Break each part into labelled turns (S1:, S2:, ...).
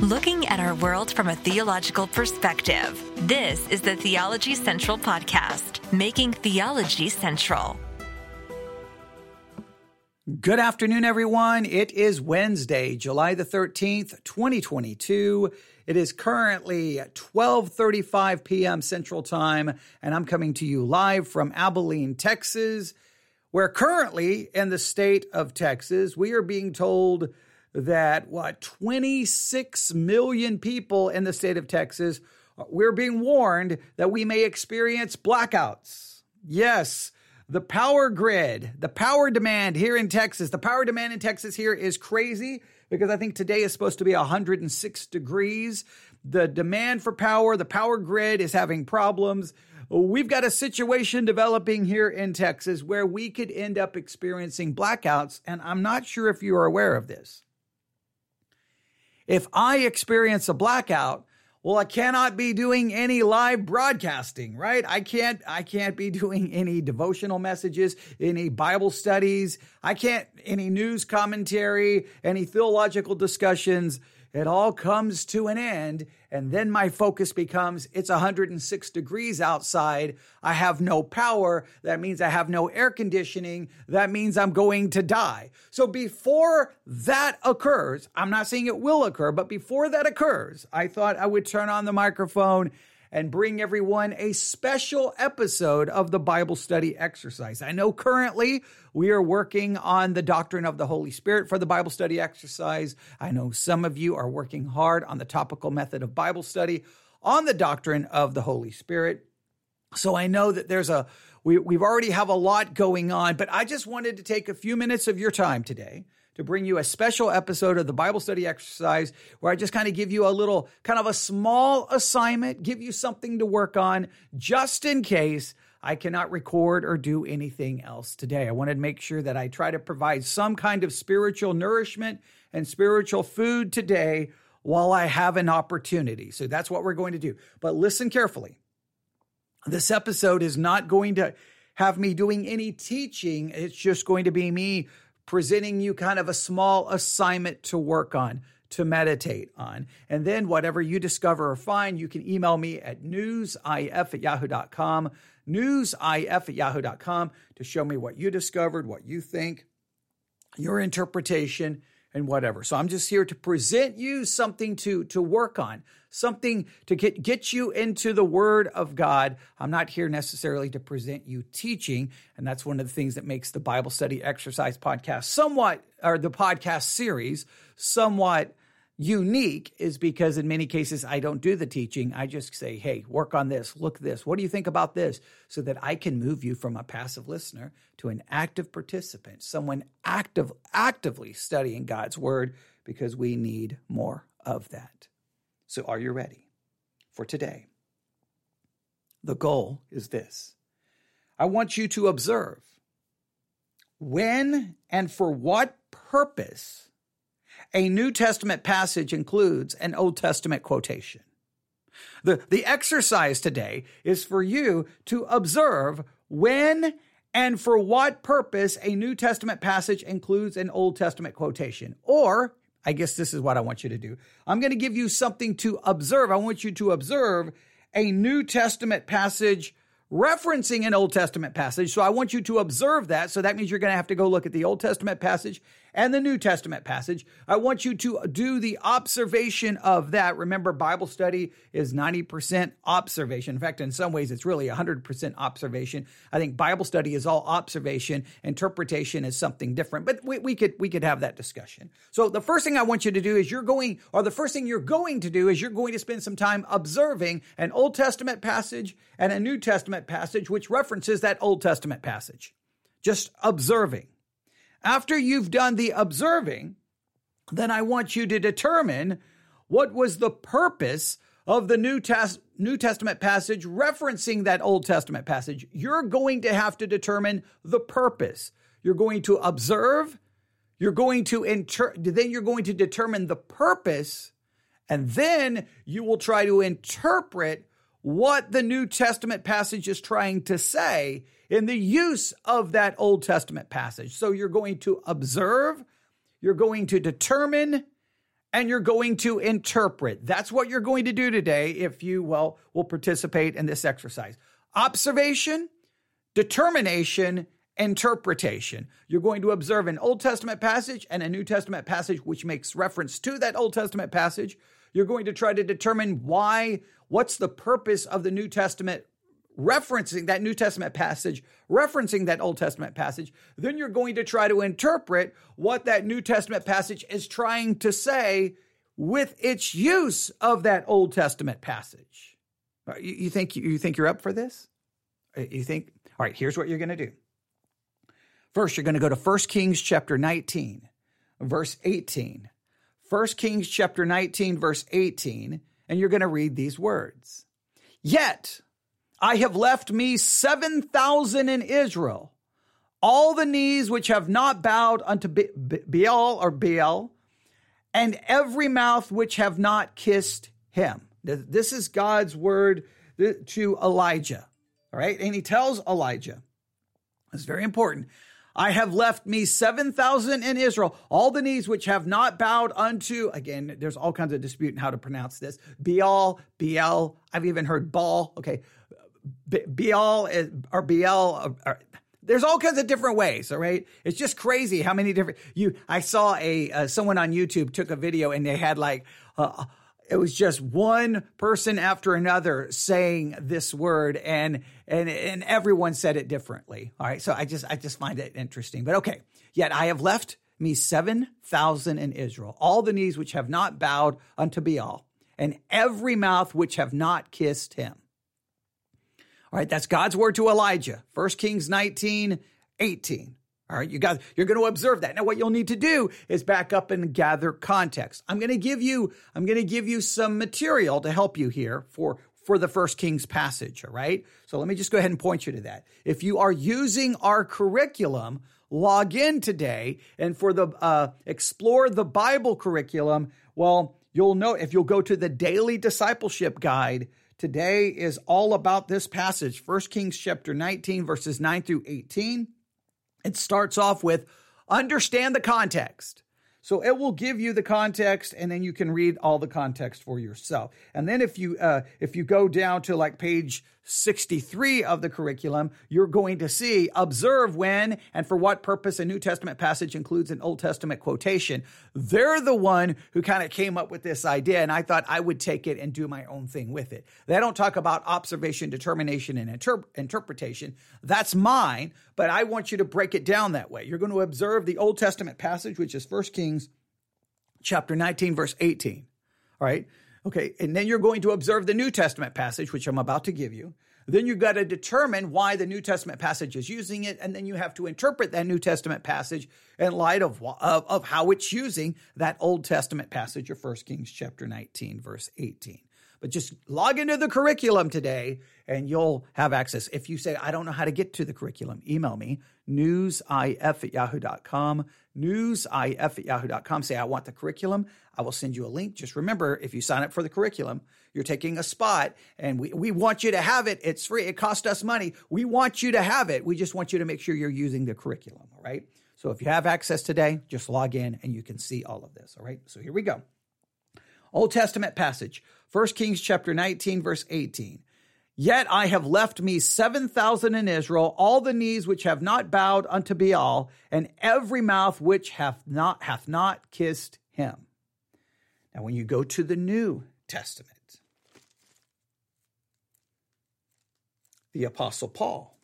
S1: looking at our world from a theological perspective. This is the Theology Central Podcast, making theology central.
S2: Good afternoon, everyone. It is Wednesday, July the 13th, 2022. It is currently 12:35 p.m. Central Time, and I'm coming to you live from Abilene, Texas, where currently in the state of Texas, we are being told that what 26 million people in the state of Texas we're being warned that we may experience blackouts. Yes, the power grid, the power demand here in Texas, the power demand in Texas here is crazy because I think today is supposed to be 106 degrees. The demand for power, the power grid is having problems. We've got a situation developing here in Texas where we could end up experiencing blackouts, and I'm not sure if you are aware of this. If I experience a blackout, well, I cannot be doing any live broadcasting, right? I can't, I can't be doing any devotional messages, any Bible studies. I can't, any news commentary, any theological discussions it all comes to an end. And then my focus becomes it's 106 degrees outside. I have no power. That means I have no air conditioning. That means I'm going to die. So before that occurs, I'm not saying it will occur, but before that occurs, I thought I would turn on the microphone and bring everyone a special episode of the Bible study exercise. I know currently we are working on the doctrine of the Holy Spirit for the Bible study exercise. I know some of you are working hard on the topical method of Bible study on the doctrine of the Holy Spirit. So I know that there's a we, we've already have a lot going on, but I just wanted to take a few minutes of your time today to bring you a special episode of the Bible study exercise where I just kind of give you a little, kind of a small assignment, give you something to work on just in case I cannot record or do anything else today. I wanted to make sure that I try to provide some kind of spiritual nourishment and spiritual food today while I have an opportunity. So that's what we're going to do. But listen carefully. This episode is not going to have me doing any teaching. It's just going to be me presenting you kind of a small assignment to work on, to meditate on. And then whatever you discover or find, you can email me at newsif at yahoo.com, newsif at yahoo.com to show me what you discovered, what you think, your interpretation, and whatever. So I'm just here to present you something to, to work on, something to get, get you into the Word of God. I'm not here necessarily to present you teaching. And that's one of the things that makes the Bible study exercise podcast somewhat, or the podcast series, somewhat unique is because in many cases I don't do the teaching. I just say, hey, work on this, look this. What do you think about this? So that I can move you from a passive listener to an active participant, someone active, actively studying God's word because we need more of that. So are you ready for today? The goal is this. I want you to observe when and for what purpose a New Testament passage includes an Old Testament quotation. The, the exercise today is for you to observe when and for what purpose a New Testament passage includes an Old Testament quotation. Or, I guess this is what I want you to do. I'm going to give you something to observe. I want you to observe a New Testament passage referencing an Old Testament passage. So I want you to observe that. So that means you're going to have to go look at the Old Testament passage and the New Testament passage. I want you to do the observation of that. Remember, Bible study is 90% observation. In fact, in some ways, it's really 100% observation. I think Bible study is all observation. Interpretation is something different, but we, we could, we could have that discussion. So the first thing I want you to do is you're going, or the first thing you're going to do is you're going to spend some time observing an Old Testament passage and a New Testament passage, which references that Old Testament passage. Just observing. After you've done the observing, then I want you to determine what was the purpose of the New, Tes- New Testament passage referencing that Old Testament passage. You're going to have to determine the purpose. You're going to observe, you're going to inter- then you're going to determine the purpose, and then you will try to interpret what the New Testament passage is trying to say in the use of that Old Testament passage. So you're going to observe, you're going to determine, and you're going to interpret. That's what you're going to do today if you, well, will participate in this exercise. Observation, determination, interpretation. You're going to observe an Old Testament passage and a New Testament passage which makes reference to that Old Testament passage. You're going to try to determine why, what's the purpose of the New Testament referencing that New Testament passage, referencing that Old Testament passage, then you're going to try to interpret what that New Testament passage is trying to say with its use of that Old Testament passage. You, think you think you're up for this? Uh, you think all right, here's what you're going to do. First, you're going to go to 1 Kings chapter 19, verse 18. 1 Kings chapter 19 verse 18, and you're going to read these words. Yet I have left me 7,000 in Israel, all the knees which have not bowed unto Baal or Baal, and every mouth which have not kissed him. This is God's word to Elijah. All right. And he tells Elijah, it's very important. I have left me 7,000 in Israel, all the knees which have not bowed unto, again, there's all kinds of dispute in how to pronounce this. Baal, Baal, I've even heard Baal. Okay. Baal or Baal, or, there's all kinds of different ways all right it's just crazy how many different you i saw a uh, someone on youtube took a video and they had like uh, it was just one person after another saying this word and and and everyone said it differently all right so i just i just find it interesting but okay yet i have left me 7000 in israel all the knees which have not bowed unto baal and every mouth which have not kissed him all right, that's God's word to Elijah. 1 Kings 19, 18. All right, you guys, you're going to observe that. Now, what you'll need to do is back up and gather context. I'm going to give you, I'm going to give you some material to help you here for for the First Kings passage. All right, so let me just go ahead and point you to that. If you are using our curriculum, log in today, and for the uh, explore the Bible curriculum, well, you'll know if you'll go to the daily discipleship guide Today is all about this passage, 1 Kings chapter 19, verses 9 through 18. It starts off with understand the context. So it will give you the context, and then you can read all the context for yourself. And then if you uh, if you go down to like page 63 of the curriculum, you're going to see observe when and for what purpose a New Testament passage includes an Old Testament quotation. They're the one who kind of came up with this idea, and I thought I would take it and do my own thing with it. They don't talk about observation, determination, and inter- interpretation. That's mine, but I want you to break it down that way. You're going to observe the Old Testament passage, which is 1 Kings chapter 19, verse 18. All right. Okay. And then you're going to observe the New Testament passage, which I'm about to give you. Then you've got to determine why the New Testament passage is using it. And then you have to interpret that New Testament passage in light of, of, of how it's using that Old Testament passage of 1 Kings chapter 19, verse 18. But just log into the curriculum today and you'll have access. If you say, I don't know how to get to the curriculum, email me, newsif at yahoo.com, newsif at yahoo.com. Say, I want the curriculum. I will send you a link. Just remember, if you sign up for the curriculum, you're taking a spot and we, we want you to have it. It's free. It cost us money. We want you to have it. We just want you to make sure you're using the curriculum. All right. So if you have access today, just log in and you can see all of this. All right. So here we go. Old Testament passage, 1 Kings chapter 19, verse 18. Yet I have left me 7,000 in Israel, all the knees which have not bowed unto Baal, and every mouth which hath not, hath not kissed him. Now, when you go to the New Testament, the Apostle Paul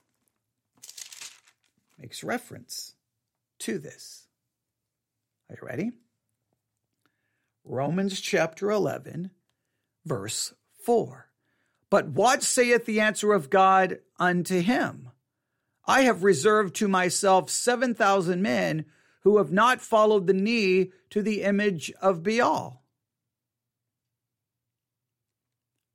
S2: makes reference to this. Are you ready? Romans chapter 11, verse 4. But what saith the answer of God unto him? I have reserved to myself 7,000 men who have not followed the knee to the image of Baal.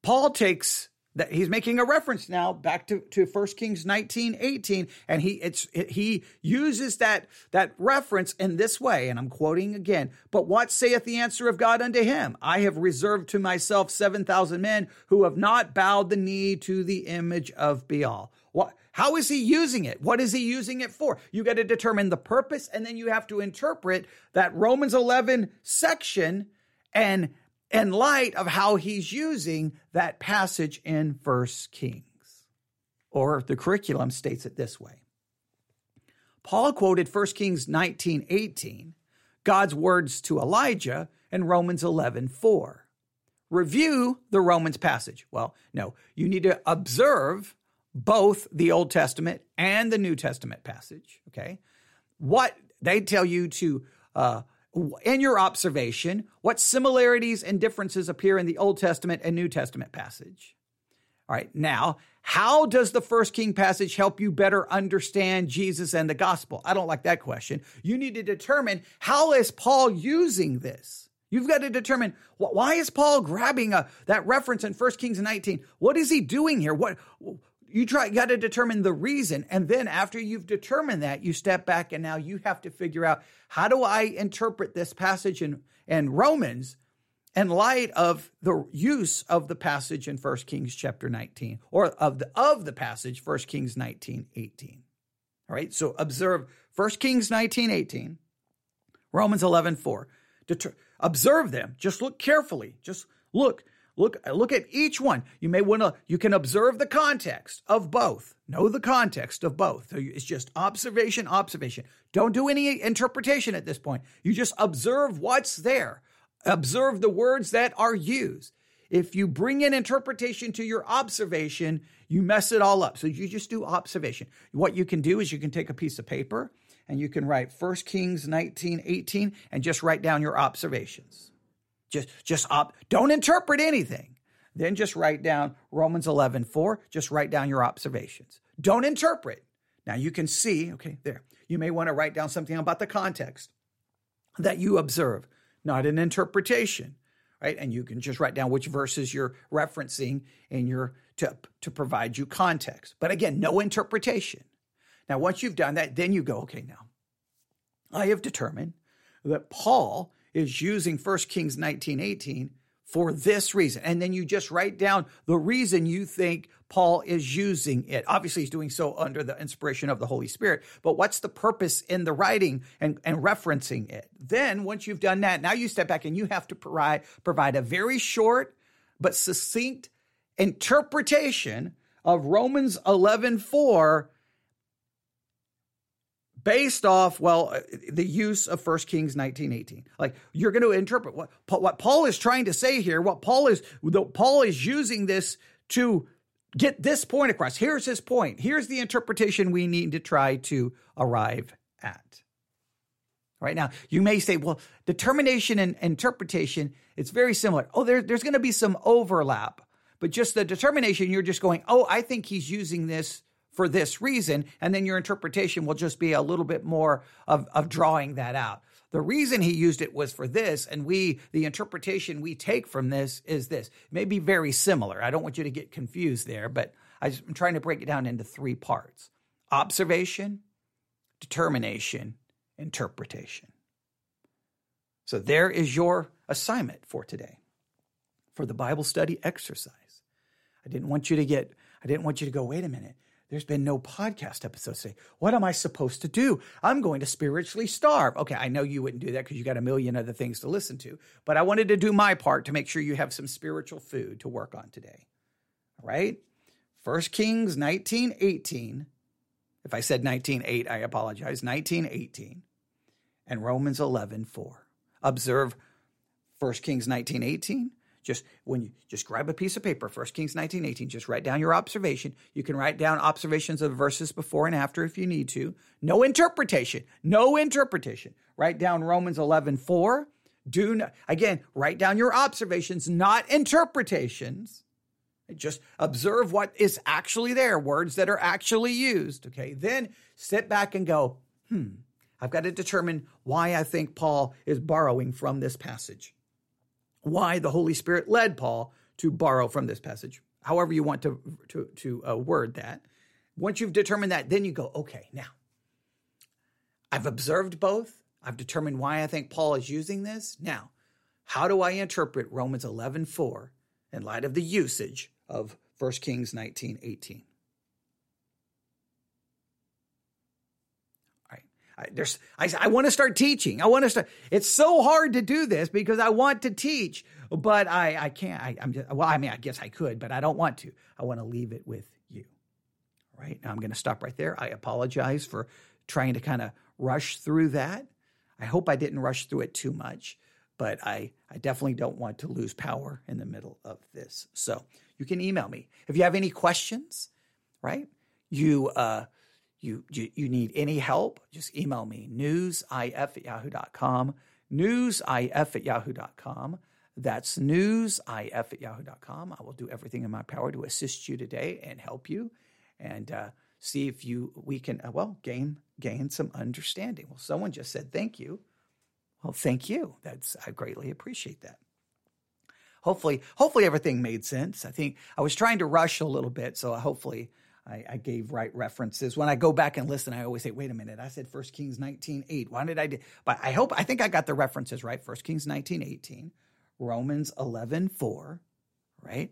S2: Paul takes that he's making a reference now back to, to 1 Kings 19, 18, and he it's it, he uses that that reference in this way, and I'm quoting again. But what saith the answer of God unto him? I have reserved to myself seven thousand men who have not bowed the knee to the image of Baal. What how is he using it? What is he using it for? You got to determine the purpose, and then you have to interpret that Romans 11 section and in light of how he's using that passage in First Kings. Or the curriculum states it this way. Paul quoted 1 Kings 19 18, God's words to Elijah in Romans 11 4. Review the Romans passage. Well, no, you need to observe both the Old Testament and the New Testament passage. Okay. What they tell you to, uh, in your observation, what similarities and differences appear in the Old Testament and New Testament passage. All right. Now, how does the first king passage help you better understand Jesus and the gospel? I don't like that question. You need to determine how is Paul using this? You've got to determine why is Paul grabbing a, that reference in 1 Kings 19? What is he doing here? What you try got to determine the reason and then after you've determined that you step back and now you have to figure out how do i interpret this passage in, in romans in light of the use of the passage in 1 kings chapter 19 or of the of the passage 1 kings 19 18 all right so observe 1 kings 19 18 romans 11 4 Deter- observe them. Just look carefully. Just look Look, look at each one. You may want to, you can observe the context of both. Know the context of both. So it's just observation, observation. Don't do any interpretation at this point. You just observe what's there. Observe the words that are used. If you bring in interpretation to your observation, you mess it all up. So you just do observation. What you can do is you can take a piece of paper and you can write 1 Kings 19, 18, and just write down your observations. Just, just op, don't interpret anything. Then just write down Romans 11, 4. Just write down your observations. Don't interpret. Now you can see, okay, there. You may want to write down something about the context that you observe, not an interpretation, right? And you can just write down which verses you're referencing in your to, to provide you context. But again, no interpretation. Now, once you've done that, then you go, okay, now I have determined that Paul is using 1 Kings 19 18 for this reason. And then you just write down the reason you think Paul is using it. Obviously, he's doing so under the inspiration of the Holy Spirit, but what's the purpose in the writing and, and referencing it? Then, once you've done that, now you step back and you have to provide, provide a very short but succinct interpretation of Romans 11 4 based off well uh, the use of 1 kings 1918 like you're going to interpret what what paul is trying to say here what paul is paul is using this to get this point across. Here's his point. Here's the interpretation we need to try to arrive at. Right now you may say well determination and interpretation it's very similar. Oh there, there's going to be some overlap but just the determination you're just going oh i think he's using this for this reason. And then your interpretation will just be a little bit more of, of drawing that out. The reason he used it was for this, and we, the interpretation we take from this is this. It may be very similar. I don't want you to get confused there, but I'm trying to break it down into three parts observation, determination, interpretation. So there is your assignment for today for the Bible study exercise. I didn't want you to get, I didn't want you to go, wait a minute. There's been no podcast episode say, what am I supposed to do? I'm going to spiritually starve. Okay, I know you wouldn't do that because you got a million other things to listen to, but I wanted to do my part to make sure you have some spiritual food to work on today. All right? First Kings 19, 18. If I said 19.8, I apologize. 19.18 and Romans 11, 4. Observe 1 Kings 19, 18 just when you just grab a piece of paper, 1 Kings 19, 18, just write down your observation. You can write down observations of verses before and after if you need to. No interpretation. No interpretation. Write down Romans 11, 4. Do not, again, write down your observations, not interpretations. Just observe what is actually there, words that are actually used. Okay. Then sit back and go, hmm, I've got to determine why I think Paul is borrowing from this passage why the Holy Spirit led Paul to borrow from this passage, however you want to, to, to uh, word that. Once you've determined that, then you go, okay, now I've observed both. I've determined why I think Paul is using this. Now, how do I interpret Romans 11 4 in light of the usage of 1 Kings 19 18? All right. I, there's, I, I want to start teaching. I want to start. It's so hard to do this because I want to teach, but I, I can't. I, am just, well, I mean, I guess I could, but I don't want to. I want to leave it with you. All right. Now I'm going to stop right there. I apologize for trying to kind of rush through that. I hope I didn't rush through it too much, but I, I definitely don't want to lose power in the middle of this. So you can email me if you have any questions, right? You, uh, you, you, you need any help, just email me, newsif at yahoo.com, newsif at yahoo.com. That's newsif at yahoo.com. I will do everything in my power to assist you today and help you and uh, see if you we can, uh, well, gain, gain some understanding. Well, someone just said thank you. Well, thank you. That's I greatly appreciate that. Hopefully, hopefully everything made sense. I think I was trying to rush a little bit, so hopefully I, I, gave right references. When I go back and listen, I always say, wait a minute, I said 1 Kings 19, 8. Why did I do? But I hope, I think I got the references right. 1 Kings 19, 18, Romans 11, 4, right?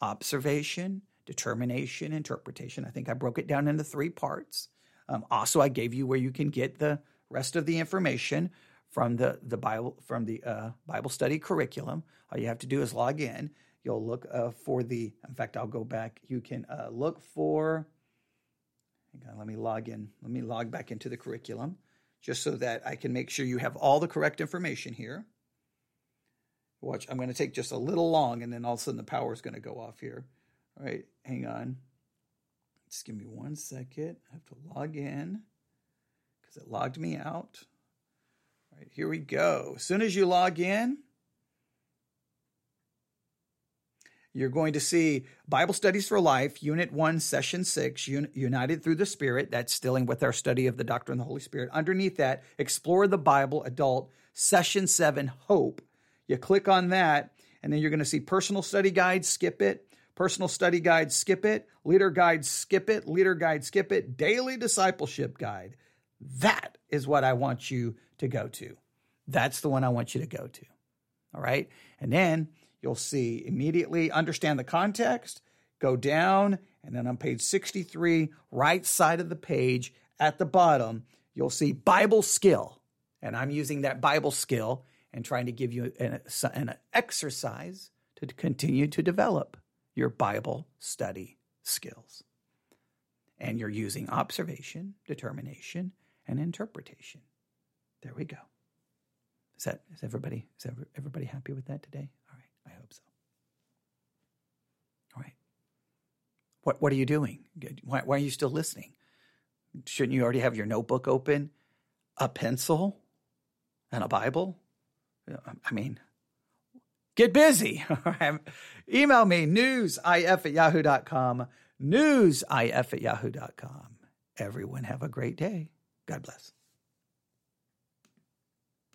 S2: Observation, determination, interpretation. I think I broke it down into three parts. Um, also, I gave you where you can get the rest of the information from the, the Bible from the uh, Bible study curriculum. All you have to do is log in. You'll look uh, for the, in fact, I'll go back. You can uh, look for, on, let me log in. Let me log back into the curriculum just so that I can make sure you have all the correct information here. Watch, I'm going to take just a little long and then all of a sudden the power is going to go off here. All right, hang on. Just give me one second. I have to log in because it logged me out. All right, here we go. As soon as you log in, you're going to see Bible Studies for Life, Unit 1, Session 6, United Through the Spirit. That's dealing with our study of the doctrine of the Holy Spirit. Underneath that, Explore the Bible, Adult, Session 7, Hope. You click on that, and then you're going to see Personal Study Guide, skip it. Personal Study Guide, skip it. Leader Guide, skip it. Leader Guide, skip it. Daily Discipleship Guide. That is what I want you to go to. That's the one I want you to go to. All right. And then you'll see immediately understand the context, go down, and then on page 63, right side of the page at the bottom, you'll see Bible skill. And I'm using that Bible skill and trying to give you an, an exercise to continue to develop your Bible study skills. And you're using observation, determination, and interpretation. There we go. Is that is everybody is everybody happy with that today? I hope so. All right. What What are you doing? Why, why are you still listening? Shouldn't you already have your notebook open, a pencil, and a Bible? Uh, I mean, get busy. Email me, newsif at yahoo.com, newsif at yahoo.com. Everyone have a great day. God bless.